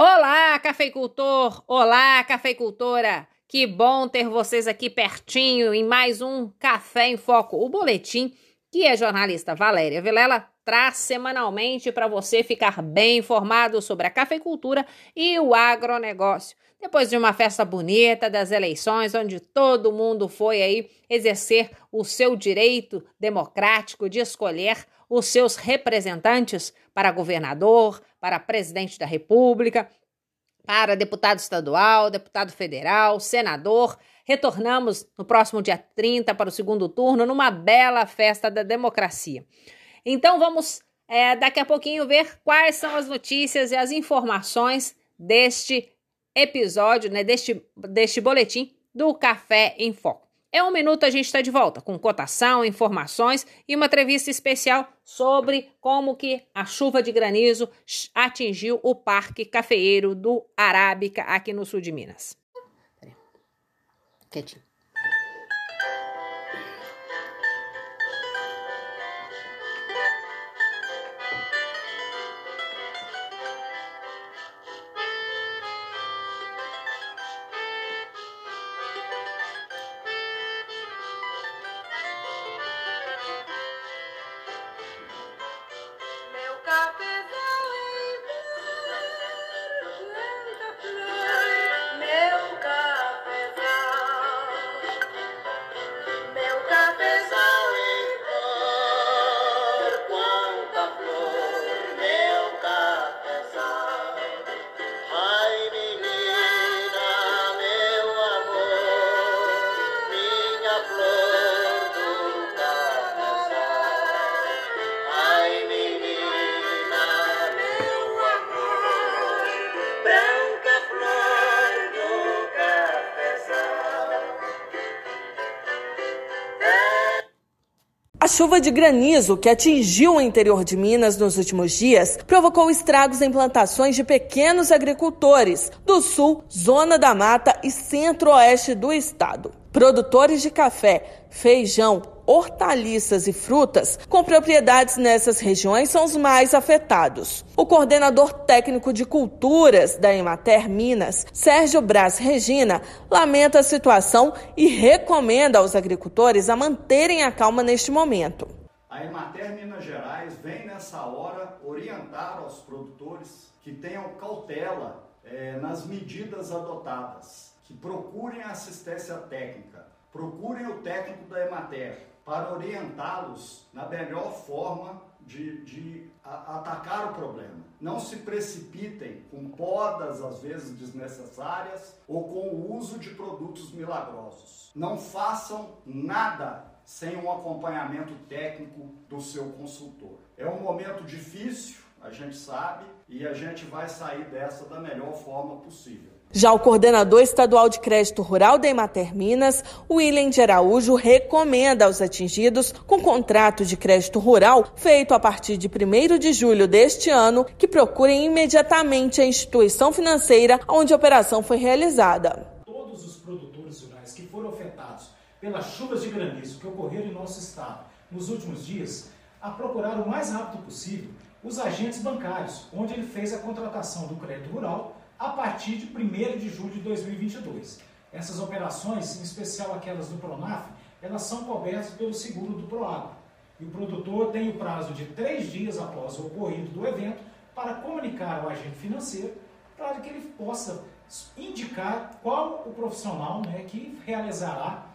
Olá, cafeicultor! Olá, cafeicultora! Que bom ter vocês aqui pertinho em mais um Café em Foco, o boletim que a jornalista Valéria Vilela traz semanalmente para você ficar bem informado sobre a cafeicultura e o agronegócio. Depois de uma festa bonita das eleições, onde todo mundo foi aí exercer o seu direito democrático de escolher os seus representantes para governador, para presidente da República, para deputado estadual, deputado federal, senador. Retornamos no próximo dia 30 para o segundo turno, numa bela festa da democracia. Então vamos é, daqui a pouquinho ver quais são as notícias e as informações deste episódio, né, deste, deste boletim do Café em Foco. É um minuto a gente está de volta com cotação, informações e uma entrevista especial sobre como que a chuva de granizo atingiu o Parque Cafeeiro do Arábica aqui no sul de Minas. Quietinho. Chuva de granizo que atingiu o interior de Minas nos últimos dias provocou estragos em plantações de pequenos agricultores do sul, zona da mata e centro-oeste do estado. Produtores de café, feijão, hortaliças e frutas com propriedades nessas regiões são os mais afetados. O coordenador técnico de culturas da Emater Minas, Sérgio Braz Regina, lamenta a situação e recomenda aos agricultores a manterem a calma neste momento. A Emater Minas Gerais vem nessa hora orientar aos produtores que tenham cautela é, nas medidas adotadas, que procurem assistência técnica, procurem o técnico da Emater, para orientá-los na melhor forma de, de a, atacar o problema. Não se precipitem com podas, às vezes desnecessárias, ou com o uso de produtos milagrosos. Não façam nada sem um acompanhamento técnico do seu consultor. É um momento difícil, a gente sabe, e a gente vai sair dessa da melhor forma possível. Já o coordenador estadual de crédito rural da Emater Minas, William de Araújo, recomenda aos atingidos com contrato de crédito rural feito a partir de 1 de julho deste ano que procurem imediatamente a instituição financeira onde a operação foi realizada. Todos os produtores rurais que foram afetados pelas chuvas de granizo que ocorreram em nosso estado nos últimos dias, a procurar o mais rápido possível os agentes bancários, onde ele fez a contratação do crédito rural a partir de 1 de julho de 2022. Essas operações, em especial aquelas do Pronaf, elas são cobertas pelo seguro do Proagro. E o produtor tem o prazo de três dias após o ocorrido do evento para comunicar ao agente financeiro para que ele possa indicar qual o profissional né, que realizará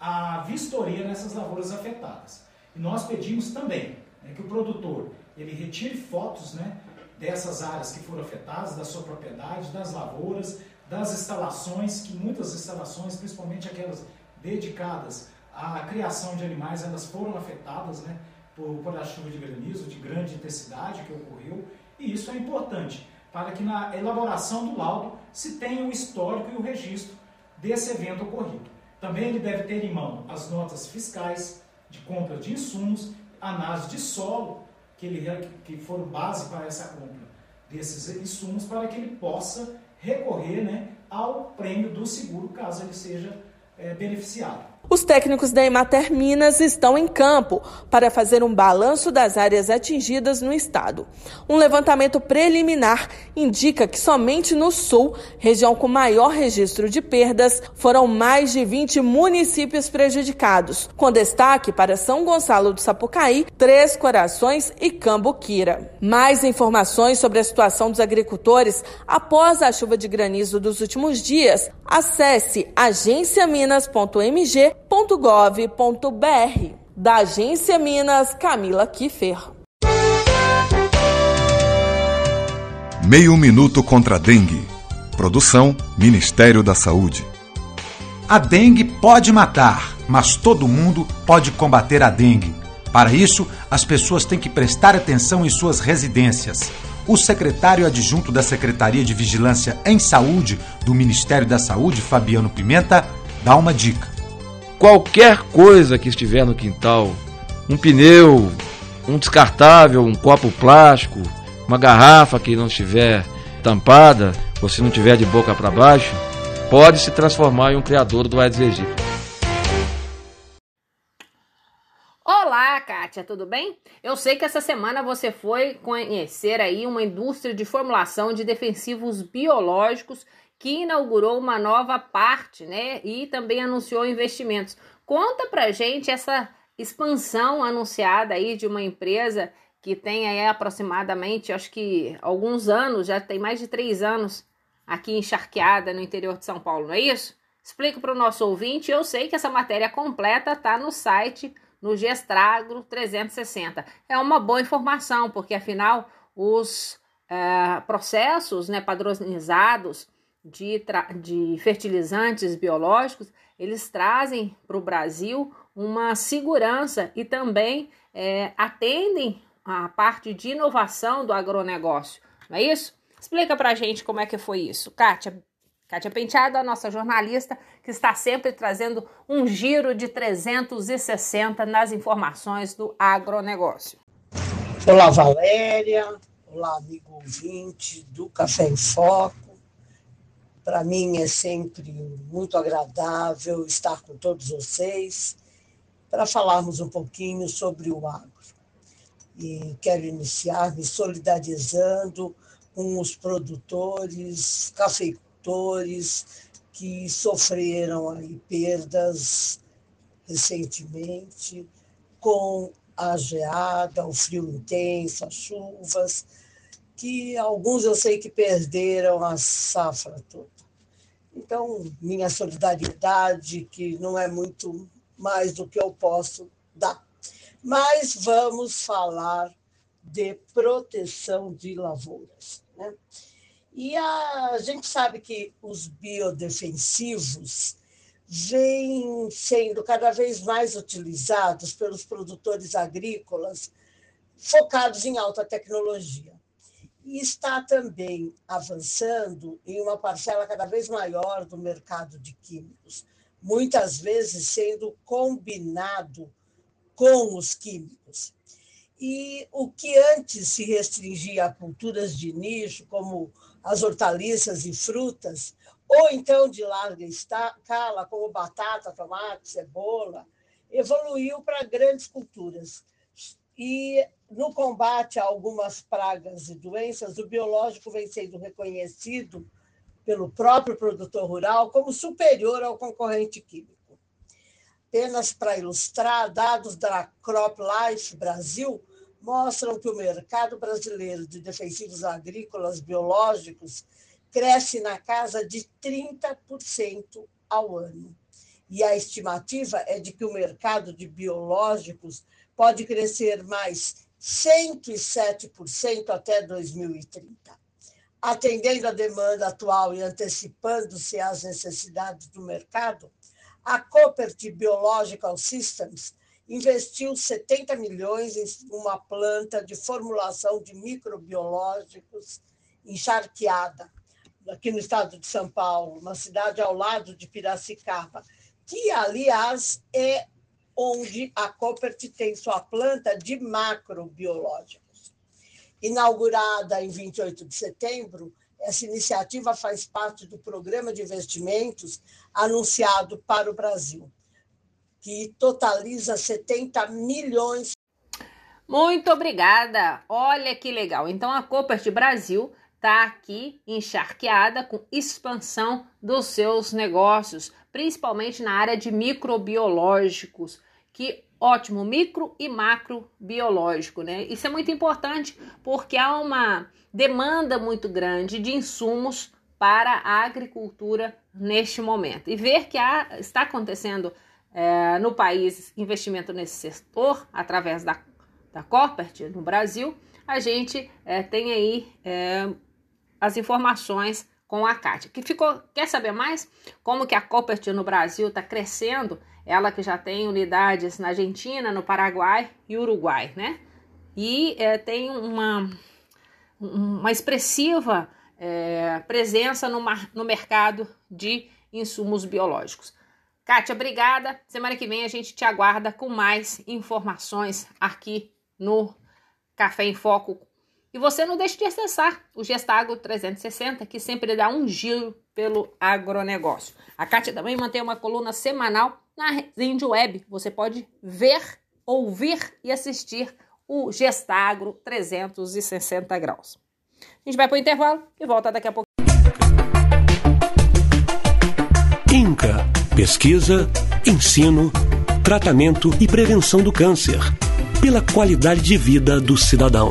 a vistoria nessas lavouras afetadas. E nós pedimos também né, que o produtor ele retire fotos né, dessas áreas que foram afetadas, da sua propriedade, das lavouras, das instalações, que muitas instalações, principalmente aquelas dedicadas à criação de animais, elas foram afetadas né, por, por a chuva de granizo de grande intensidade que ocorreu, e isso é importante para que na elaboração do laudo se tenha o histórico e o registro desse evento ocorrido. Também ele deve ter em mão as notas fiscais de compra de insumos, análise de solo que, ele, que foram base para essa compra desses insumos para que ele possa recorrer né, ao prêmio do seguro caso ele seja é, beneficiado. Os técnicos da Emater Minas estão em campo para fazer um balanço das áreas atingidas no estado. Um levantamento preliminar indica que somente no sul, região com maior registro de perdas, foram mais de 20 municípios prejudicados, com destaque para São Gonçalo do Sapucaí, Três Corações e Cambuquira. Mais informações sobre a situação dos agricultores após a chuva de granizo dos últimos dias, acesse agenciaminas.mg www.gov.br. Da Agência Minas, Camila Kiffer. Meio minuto contra a dengue. Produção Ministério da Saúde. A dengue pode matar, mas todo mundo pode combater a dengue. Para isso, as pessoas têm que prestar atenção em suas residências. O secretário adjunto da Secretaria de Vigilância em Saúde do Ministério da Saúde, Fabiano Pimenta, dá uma dica qualquer coisa que estiver no quintal, um pneu, um descartável, um copo plástico, uma garrafa que não estiver tampada, ou se não tiver de boca para baixo, pode se transformar em um criador do Aedes aegypti. Olá, Kátia, tudo bem? Eu sei que essa semana você foi conhecer aí uma indústria de formulação de defensivos biológicos que inaugurou uma nova parte, né? E também anunciou investimentos. Conta pra gente essa expansão anunciada aí de uma empresa que tem aí aproximadamente, acho que alguns anos, já tem mais de três anos aqui encharqueada no interior de São Paulo, não é isso? Explico para o nosso ouvinte, eu sei que essa matéria completa está no site, no Gestragro 360. É uma boa informação, porque afinal os é, processos né, padronizados de, de fertilizantes biológicos, eles trazem para o Brasil uma segurança e também é, atendem a parte de inovação do agronegócio, não é isso? Explica para a gente como é que foi isso, Kátia. Kátia Penteado, a nossa jornalista, que está sempre trazendo um giro de 360 nas informações do agronegócio. Olá, Valéria. Olá, amigo ouvinte do Café em Foco. Para mim é sempre muito agradável estar com todos vocês para falarmos um pouquinho sobre o agro. E quero iniciar me solidarizando com os produtores, cafeicultores que sofreram aí perdas recentemente com a geada, o frio intenso, as chuvas, que alguns eu sei que perderam a safra toda. Então, minha solidariedade, que não é muito mais do que eu posso dar. Mas vamos falar de proteção de lavouras. Né? E a gente sabe que os biodefensivos vêm sendo cada vez mais utilizados pelos produtores agrícolas focados em alta tecnologia e está também avançando em uma parcela cada vez maior do mercado de químicos, muitas vezes sendo combinado com os químicos. E o que antes se restringia a culturas de nicho, como as hortaliças e frutas, ou então de larga escala, como batata, tomate, cebola, evoluiu para grandes culturas. E no combate a algumas pragas e doenças, o biológico vem sendo reconhecido pelo próprio produtor rural como superior ao concorrente químico. Apenas para ilustrar, dados da CropLife Brasil mostram que o mercado brasileiro de defensivos agrícolas biológicos cresce na casa de 30% ao ano. E a estimativa é de que o mercado de biológicos pode crescer mais 107% até 2030. Atendendo à demanda atual e antecipando-se às necessidades do mercado, a Copert Biological Systems investiu 70 milhões em uma planta de formulação de microbiológicos encharqueada, aqui no estado de São Paulo, uma cidade ao lado de Piracicaba, que, aliás, é onde a Copert tem sua planta de macrobiológicos. Inaugurada em 28 de setembro, essa iniciativa faz parte do programa de investimentos anunciado para o Brasil. que totaliza 70 milhões. Muito obrigada. Olha que legal. Então a Copert Brasil está aqui encharqueada com expansão dos seus negócios, principalmente na área de microbiológicos. Que ótimo, micro e macrobiológico, né? Isso é muito importante porque há uma demanda muito grande de insumos para a agricultura neste momento. E ver que há, está acontecendo é, no país investimento nesse setor através da, da Corpert no Brasil, a gente é, tem aí é, as informações com a Kátia. Que ficou, quer saber mais como que a Corpert no Brasil está crescendo? Ela que já tem unidades na Argentina, no Paraguai e Uruguai, né? E é, tem uma, uma expressiva é, presença no, mar, no mercado de insumos biológicos. Kátia, obrigada. Semana que vem a gente te aguarda com mais informações aqui no Café em Foco. E você não deixe de acessar o Gestago 360, que sempre dá um giro pelo agronegócio. A Kátia também mantém uma coluna semanal na Resende Web. Você pode ver, ouvir e assistir o Gestagro 360 graus. A gente vai para o intervalo e volta daqui a pouco. INCA Pesquisa, ensino, tratamento e prevenção do câncer. Pela qualidade de vida do cidadão.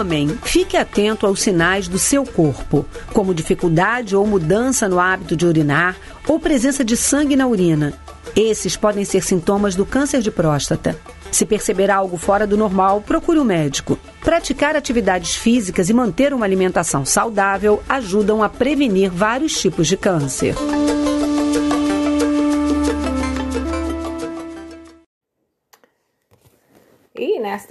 Homem, fique atento aos sinais do seu corpo, como dificuldade ou mudança no hábito de urinar ou presença de sangue na urina. Esses podem ser sintomas do câncer de próstata. Se perceber algo fora do normal, procure um médico. Praticar atividades físicas e manter uma alimentação saudável ajudam a prevenir vários tipos de câncer.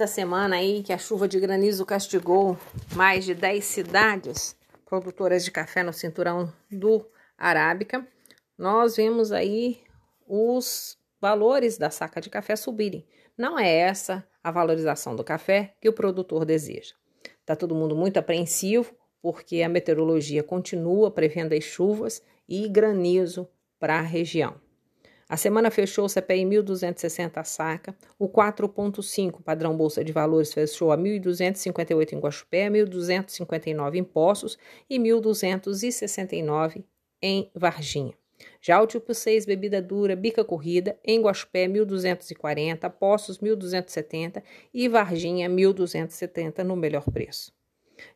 E nesta semana aí que a chuva de granizo castigou mais de 10 cidades produtoras de café no cinturão do Arábica, nós vimos aí os valores da saca de café subirem. Não é essa a valorização do café que o produtor deseja. Está todo mundo muito apreensivo porque a meteorologia continua prevendo as chuvas e granizo para a região. A semana fechou o CPI 1.260 a saca, o 4,5 padrão Bolsa de Valores fechou a 1.258 em Guaxupé, 1.259 em Poços e 1.269 em Varginha. Já o tipo 6, bebida dura, bica corrida, em Guaxupé 1240, Poços 1270 e Varginha 1270 no melhor preço.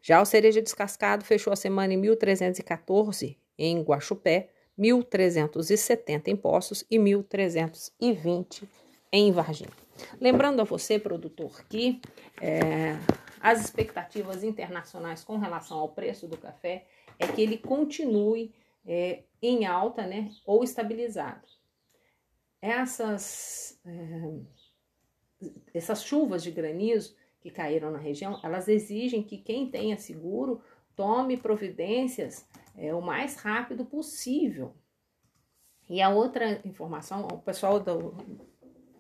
Já o cereja descascado fechou a semana em 1314 em Guaxupé, 1370 em Poços e 1320 em Varginha. Lembrando a você, produtor, que é, as expectativas internacionais com relação ao preço do café é que ele continue é, em alta, né, ou estabilizado. Essas, é, essas chuvas de granizo que caíram na região, elas exigem que quem tenha seguro tome providências é, o mais rápido possível. E a outra informação, o pessoal do,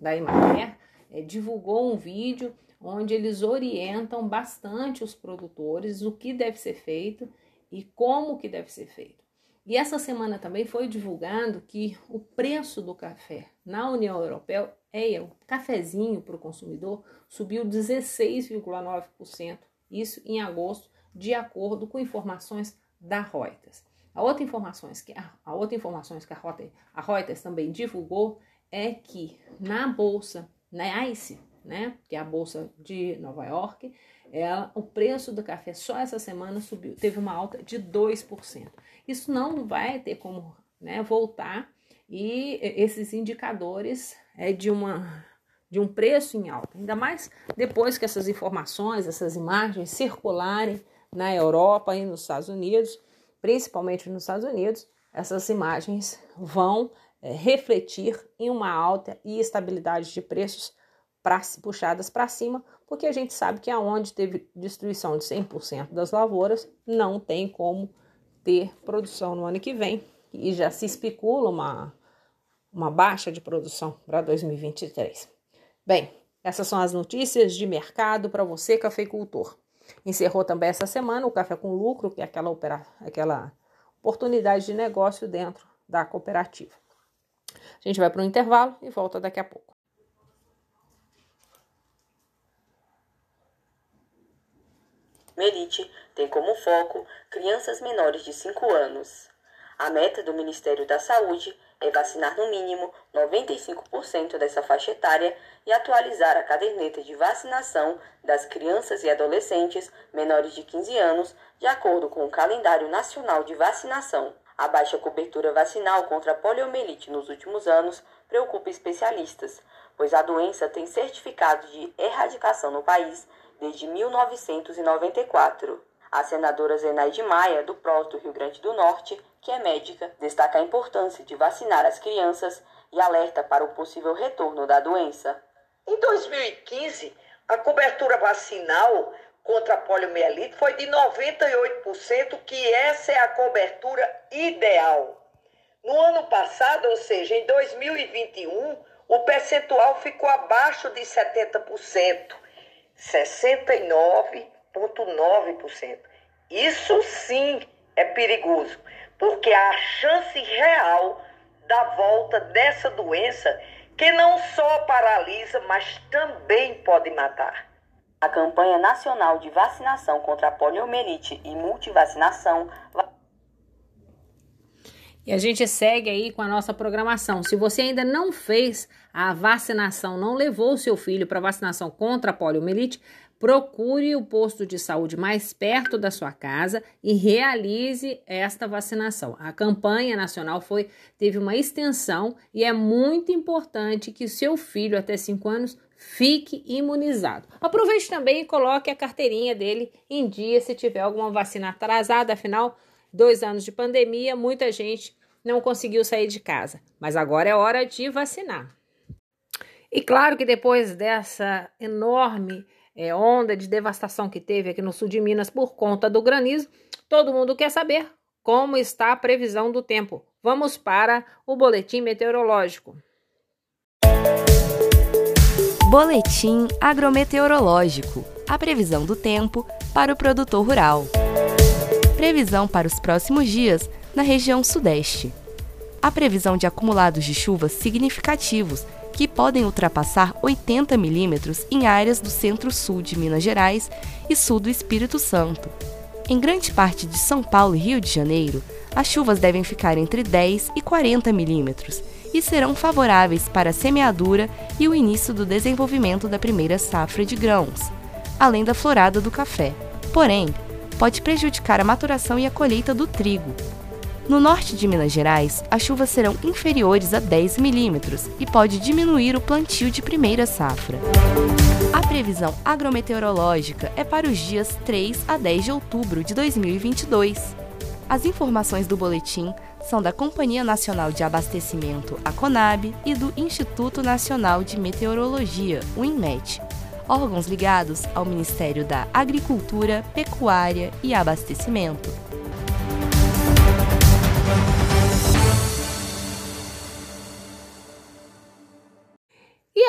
da Emater é, divulgou um vídeo onde eles orientam bastante os produtores o que deve ser feito e como que deve ser feito. E essa semana também foi divulgado que o preço do café na União Europeia, é, o cafezinho para o consumidor, subiu 16,9%, isso em agosto, de acordo com informações da Reuters. A outra informação que a, a outra informações que a Reuters, a Reuters também divulgou é que na bolsa, na ICE, né, que é a bolsa de Nova York, ela, o preço do café só essa semana subiu, teve uma alta de 2% isso não vai ter como né, voltar e esses indicadores é de uma de um preço em alta, ainda mais depois que essas informações, essas imagens circularem na Europa e nos Estados Unidos, principalmente nos Estados Unidos, essas imagens vão é, refletir em uma alta e estabilidade de preços pra, puxadas para cima, porque a gente sabe que aonde teve destruição de 100% das lavouras, não tem como ter produção no ano que vem e já se especula uma, uma baixa de produção para 2023. Bem, essas são as notícias de mercado para você, cafeicultor. Encerrou também essa semana o Café com Lucro, que é aquela, opera, aquela oportunidade de negócio dentro da cooperativa. A gente vai para um intervalo e volta daqui a pouco. Melite tem como foco crianças menores de 5 anos. A meta do Ministério da Saúde é vacinar no mínimo 95% dessa faixa etária e atualizar a caderneta de vacinação das crianças e adolescentes menores de 15 anos, de acordo com o calendário nacional de vacinação. A baixa cobertura vacinal contra a poliomielite nos últimos anos preocupa especialistas, pois a doença tem certificado de erradicação no país desde 1994. A senadora Zenaide Maia, do PROS do Rio Grande do Norte, que é médica, destaca a importância de vacinar as crianças e alerta para o possível retorno da doença. Em 2015, a cobertura vacinal contra a poliomielite foi de 98%, que essa é a cobertura ideal. No ano passado, ou seja, em 2021, o percentual ficou abaixo de 70%, 69,9%. Isso sim é perigoso, porque a chance real da volta dessa doença que não só paralisa, mas também pode matar. A campanha nacional de vacinação contra a poliomielite e multivacinação e a gente segue aí com a nossa programação. Se você ainda não fez a vacinação, não levou o seu filho para vacinação contra a poliomielite, procure o posto de saúde mais perto da sua casa e realize esta vacinação. A campanha nacional foi teve uma extensão e é muito importante que seu filho até 5 anos fique imunizado. Aproveite também e coloque a carteirinha dele em dia se tiver alguma vacina atrasada, afinal dois anos de pandemia, muita gente não conseguiu sair de casa. Mas agora é hora de vacinar. E claro que depois dessa enorme é, onda de devastação que teve aqui no sul de Minas por conta do granizo, todo mundo quer saber como está a previsão do tempo. Vamos para o boletim meteorológico. Boletim agrometeorológico. A previsão do tempo para o produtor rural. Previsão para os próximos dias na região Sudeste. A previsão de acumulados de chuvas significativos que podem ultrapassar 80 milímetros em áreas do centro-sul de Minas Gerais e sul do Espírito Santo. Em grande parte de São Paulo e Rio de Janeiro, as chuvas devem ficar entre 10 e 40 milímetros e serão favoráveis para a semeadura e o início do desenvolvimento da primeira safra de grãos, além da florada do café. Porém, pode prejudicar a maturação e a colheita do trigo. No norte de Minas Gerais, as chuvas serão inferiores a 10 milímetros e pode diminuir o plantio de primeira safra. A previsão agrometeorológica é para os dias 3 a 10 de outubro de 2022. As informações do boletim são da Companhia Nacional de Abastecimento, a CONAB, e do Instituto Nacional de Meteorologia, o INMET, órgãos ligados ao Ministério da Agricultura, Pecuária e Abastecimento.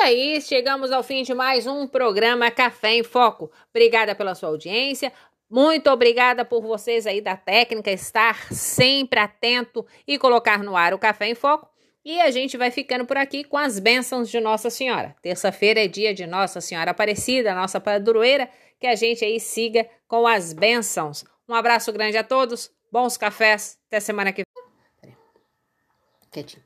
Aí, chegamos ao fim de mais um programa Café em Foco. Obrigada pela sua audiência. Muito obrigada por vocês aí da técnica estar sempre atento e colocar no ar o Café em Foco. E a gente vai ficando por aqui com as bênçãos de Nossa Senhora. Terça-feira é dia de Nossa Senhora Aparecida, nossa padroeira, que a gente aí siga com as bênçãos. Um abraço grande a todos, bons cafés, até semana que vem. Quietinho.